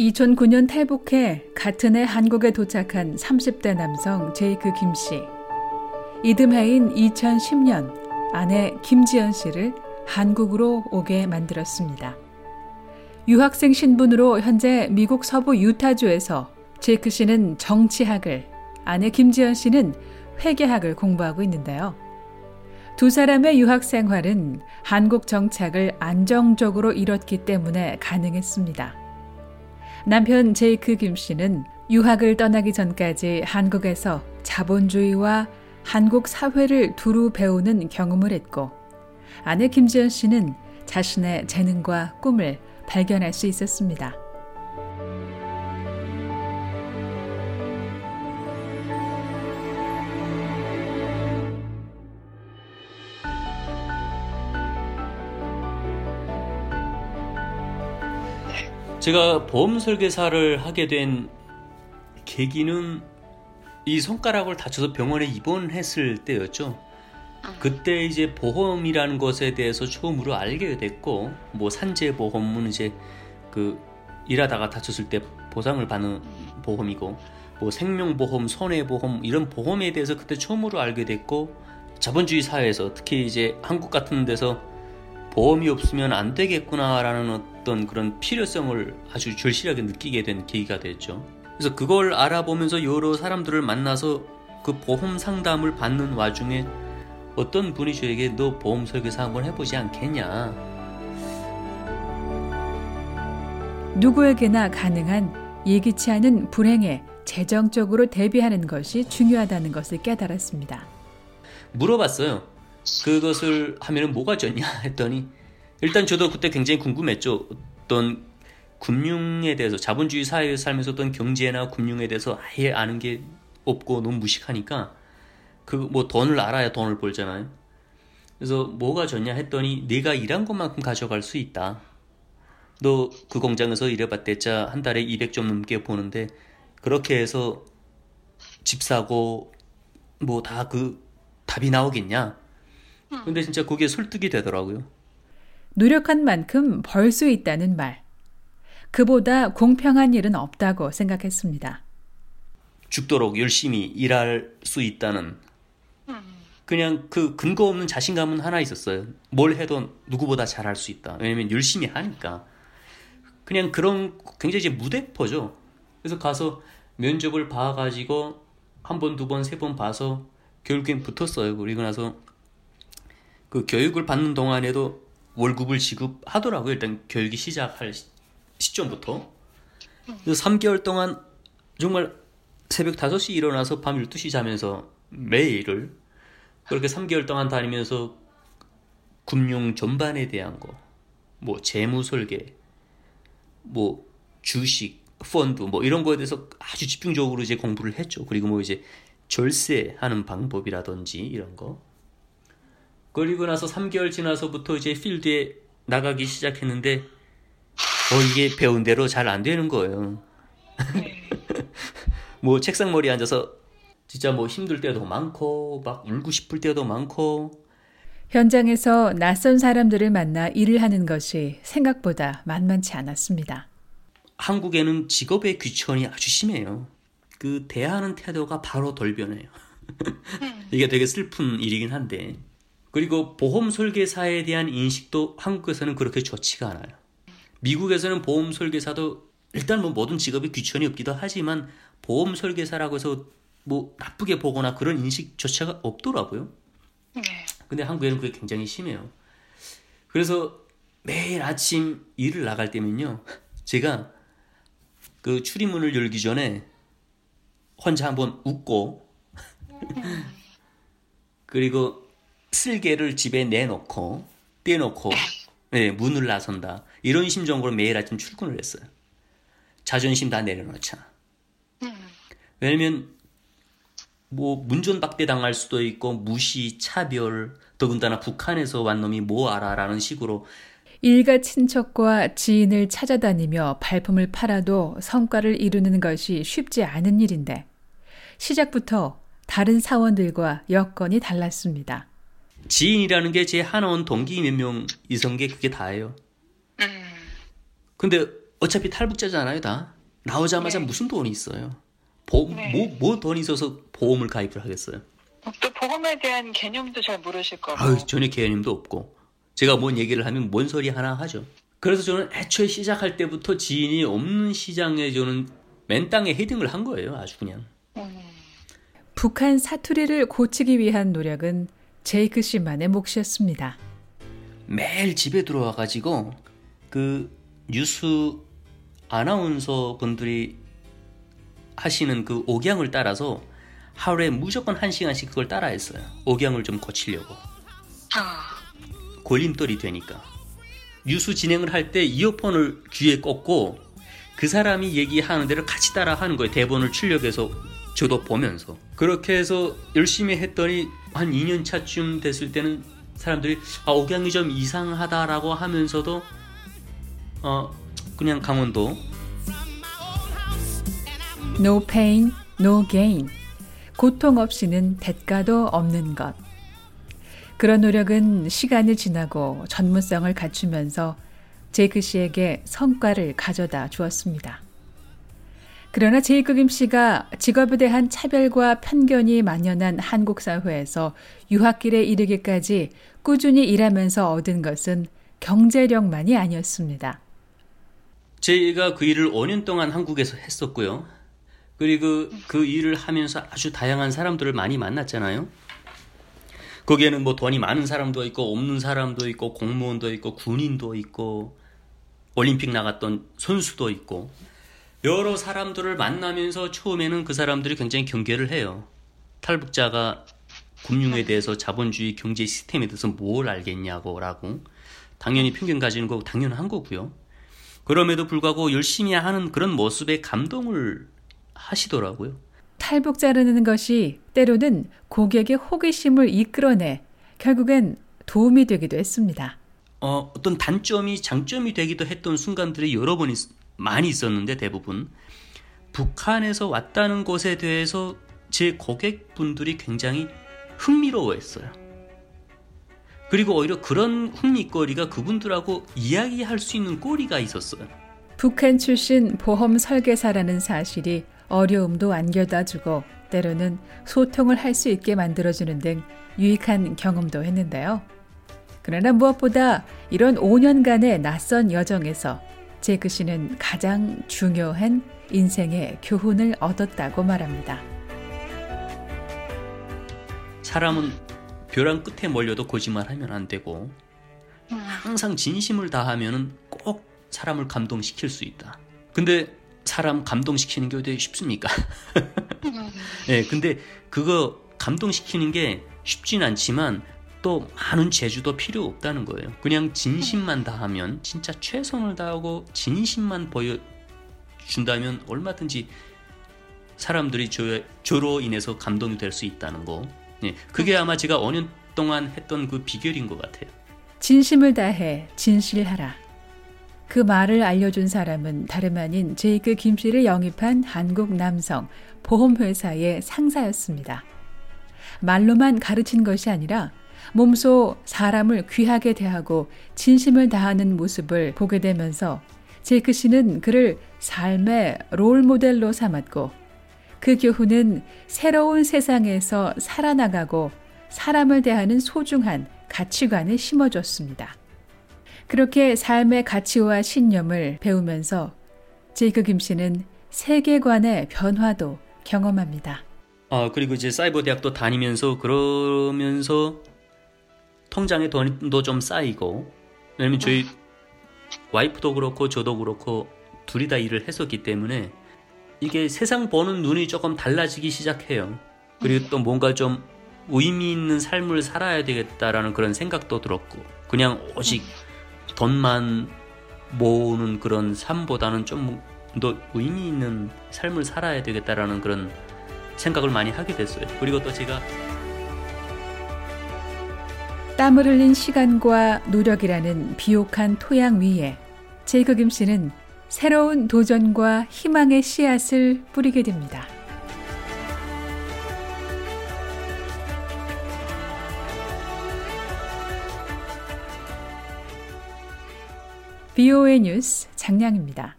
2009년 탈북해 같은 해 한국에 도착한 30대 남성 제이크 김 씨. 이듬해인 2010년 아내 김지연 씨를 한국으로 오게 만들었습니다. 유학생 신분으로 현재 미국 서부 유타주에서 제이크 씨는 정치학을, 아내 김지연 씨는 회계학을 공부하고 있는데요. 두 사람의 유학 생활은 한국 정착을 안정적으로 이뤘기 때문에 가능했습니다. 남편 제이크 김 씨는 유학을 떠나기 전까지 한국에서 자본주의와 한국 사회를 두루 배우는 경험을 했고, 아내 김지연 씨는 자신의 재능과 꿈을 발견할 수 있었습니다. 제가 보험 설계사를 하게 된 계기는 이 손가락을 다쳐서 병원에 입원했을 때였죠. 그때 이제 보험이라는 것에 대해서 처음으로 알게 됐고, 뭐 산재 보험은 이제 그 일하다가 다쳤을 때 보상을 받는 보험이고, 뭐 생명보험, 손해보험 이런 보험에 대해서 그때 처음으로 알게 됐고, 자본주의 사회에서 특히 이제 한국 같은 데서 보험이 없으면 안 되겠구나라는 어떤 그런 필요성을 아주 절실하게 느끼게 된 계기가 됐죠. 그래서 그걸 알아보면서 여러 사람들을 만나서 그 보험 상담을 받는 와중에 어떤 분이 저에게 너 보험 설계사 한번 해보지 않겠냐. 누구에게나 가능한 예기치 않은 불행에 재정적으로 대비하는 것이 중요하다는 것을 깨달았습니다. 물어봤어요. 그것을 하면 뭐가 좋냐 했더니 일단 저도 그때 굉장히 궁금했죠. 어떤 금융에 대해서 자본주의 사회에 살면서 어떤 경제나 금융에 대해서 아예 아는 게 없고 너무 무식하니까 그 뭐 돈을 알아야 돈을 벌잖아요. 그래서 뭐가 좋냐 했더니 내가 일한 것만큼 가져갈 수 있다. 너 그 공장에서 일해봤대자 한 달에 200점 넘게 보는데 그렇게 해서 집 사고 뭐 다 그 답이 나오겠냐? 근데 진짜 그게 설득이 되더라고요. 노력한 만큼 벌 수 있다는 말. 그보다 공평한 일은 없다고 생각했습니다. 죽도록 열심히 일할 수 있다는 그냥 그 근거 없는 자신감은 하나 있었어요. 뭘 해도 누구보다 잘할 수 있다. 왜냐면 열심히 하니까. 그냥 그런 굉장히 무대포죠. 그래서 가서 면접을 봐가지고 한 번, 두 번, 세 번 봐서 결국엔 붙었어요. 그리고 나서 그 교육을 받는 동안에도 월급을 지급하더라고요. 일단 교육이 시작할 시점부터. 그래서 3개월 동안 정말 새벽 5시 일어나서 밤 12시 자면서 매일을 그렇게 3개월 동안 다니면서 금융 전반에 대한 거, 뭐 재무 설계, 뭐 주식, 펀드 뭐 이런 거에 대해서 아주 집중적으로 이제 공부를 했죠. 그리고 뭐 이제 절세하는 방법이라든지 이런 거. 그리고 나서 3개월 지나서부터 이제 필드에 나가기 시작했는데 어 이게 배운 대로 잘 안 되는 거예요. 뭐 책상 머리에 앉아서 진짜 뭐 힘들 때도 많고 막 울고 싶을 때도 많고 현장에서 낯선 사람들을 만나 일을 하는 것이 생각보다 만만치 않았습니다. 한국에는 직업의 귀천이 아주 심해요. 그 대하는 태도가 바로 돌변해요. 이게 되게 슬픈 일이긴 한데 그리고 보험 설계사에 대한 인식도 한국에서는 그렇게 좋지가 않아요. 미국에서는 보험 설계사도 일단 뭐 모든 직업이 귀천이 없기도 하지만 보험 설계사라고 해서 뭐 나쁘게 보거나 그런 인식조차가 없더라고요. 근데 한국에는 그게 굉장히 심해요. 그래서 매일 아침 일을 나갈 때면요. 제가 그 출입문을 열기 전에 혼자 한번 웃고 그리고 쓸개를 집에 내놓고 떼놓고 네, 문을 나선다. 이런 심정으로 매일 아침 출근을 했어요. 자존심 다 내려놓자. 왜냐면 뭐 문전박대 당할 수도 있고 무시, 차별, 더군다나 북한에서 완 놈이 뭐 알아라는 식으로 일가 친척과 지인을 찾아다니며 발품을 팔아도 성과를 이루는 것이 쉽지 않은 일인데 시작부터 다른 사원들과 여건이 달랐습니다. 지인이라는 게 제 하나원 동기 몇 명 이성 게 그게 다예요. 근데 어차피 탈북자잖아요, 다. 나오자마자 네. 무슨 돈이 있어요? 보험, 네. 뭐, 뭐 돈이 있어서 보험을 가입을 하겠어요? 또 보험에 대한 개념도 잘 모르실 거고. 아유, 전혀 개념도 없고. 제가 뭔 얘기를 하면 뭔 소리 하나 하죠. 그래서 저는 애초에 시작할 때부터 지인이 없는 시장에 저는 맨 땅에 헤딩을 한 거예요. 아주 그냥. 음, 북한 사투리를 고치기 위한 노력은 제이크 씨만의 몫이었습니다. 매일 집에 들어와 가지고 그 뉴스 아나운서 분들이 하시는 그 옥양을 따라서 하루에 무조건 한 시간씩 그걸 따라했어요. 옥양을 좀 고치려고. 아, 걸림돌이 되니까. 뉴스 진행을 할 때 이어폰을 귀에 꽂고 그 사람이 얘기하는 대로 같이 따라 하는 거예요. 대본을 출력해서 저도 보면서. 그렇게 해서 열심히 했더니 한 2년 차쯤 됐을 때는 사람들이 아, 옥양이 좀 이상하다라고 하면서도 어, 그냥 강원도 No pain, no gain. 고통 없이는 대가도 없는 것. 그런 노력은 시간이 지나고 전문성을 갖추면서 제이크 씨에게 성과를 가져다 주었습니다. 그러나 제이크 김 씨가 직업에 대한 차별과 편견이 만연한 한국 사회에서 유학길에 이르기까지 꾸준히 일하면서 얻은 것은 경제력만이 아니었습니다. 제가 그 일을 5년 동안 한국에서 했었고요. 그리고 그 일을 하면서 아주 다양한 사람들을 많이 만났잖아요. 거기에는 뭐 돈이 많은 사람도 있고 없는 사람도 있고 공무원도 있고 군인도 있고 올림픽 나갔던 선수도 있고 여러 사람들을 만나면서 처음에는 그 사람들이 굉장히 경계를 해요. 탈북자가 금융에 대해서 자본주의 경제 시스템에 대해서 뭘 알겠냐고 라고 당연히 편견 가지는 거 당연한 거고요. 그럼에도 불구하고 열심히 하는 그런 모습에 감동을 하시더라고요. 탈북자라는 것이 때로는 고객의 호기심을 이끌어내 결국엔 도움이 되기도 했습니다. 어, 어떤 단점이 장점이 되기도 했던 순간들이 여러 번 있- 많이 있었는데 대부분 북한에서 왔다는 것에 대해서 제 고객분들이 굉장히 흥미로워했어요. 그리고 오히려 그런 흥미거리가 그분들하고 이야기할 수 있는 꼬리가 있었어요. 북한 출신 보험 설계사라는 사실이 어려움도 안겨다 주고 때로는 소통을 할 수 있게 만들어주는 등 유익한 경험도 했는데요. 그러나 무엇보다 이런 5년간의 낯선 여정에서 제크 씨는 가장 중요한 인생의 교훈을 얻었다고 말합니다. 사람은 벼랑 끝에 몰려도 거짓말하면 안 되고 음, 항상 진심을 다하면은 꼭 사람을 감동시킬 수 있다. 근데 사람 감동시키는 게 어디 쉽습니까? 음, 예, 근데 그거 감동시키는 게 쉽진 않지만 또 많은 재주도 필요 없다는 거예요. 그냥 진심만 다하면 진짜 최선을 다하고 진심만 보여준다면 얼마든지 사람들이 저, 저로 인해서 감동이 될 수 있다는 거. 예, 그게 아마 제가 5년 동안 했던 그 비결인 것 같아요. 진심을 다해 진실하라. 그 말을 알려준 사람은 다름 아닌 제이크 김 씨를 영입한 한국 남성 보험회사의 상사였습니다. 말로만 가르친 것이 아니라 몸소 사람을 귀하게 대하고 진심을 다하는 모습을 보게 되면서 제이크 씨는 그를 삶의 롤 모델로 삼았고 그 교훈은 새로운 세상에서 살아나가고 사람을 대하는 소중한 가치관을 심어줬습니다. 그렇게 삶의 가치와 신념을 배우면서 제이크 김 씨는 세계관의 변화도 경험합니다. 아, 그리고 이제 사이버 대학도 다니면서 그러면서 통장에 돈도 좀 쌓이고 왜냐면 저희 와이프도 그렇고 저도 그렇고 둘이 다 일을 했었기 때문에 이게 세상 보는 눈이 조금 달라지기 시작해요. 그리고 또 뭔가 좀 의미 있는 삶을 살아야 되겠다라는 그런 생각도 들었고 그냥 오직 돈만 모으는 그런 삶보다는 좀 더 의미 있는 삶을 살아야 되겠다라는 그런 생각을 많이 하게 됐어요. 그리고 또 제가 땀을 흘린 시간과 노력이라는 비옥한 토양 위에 제이크 김 씨는 새로운 도전과 희망의 씨앗을 뿌리게 됩니다. BOA 뉴스 장량입니다.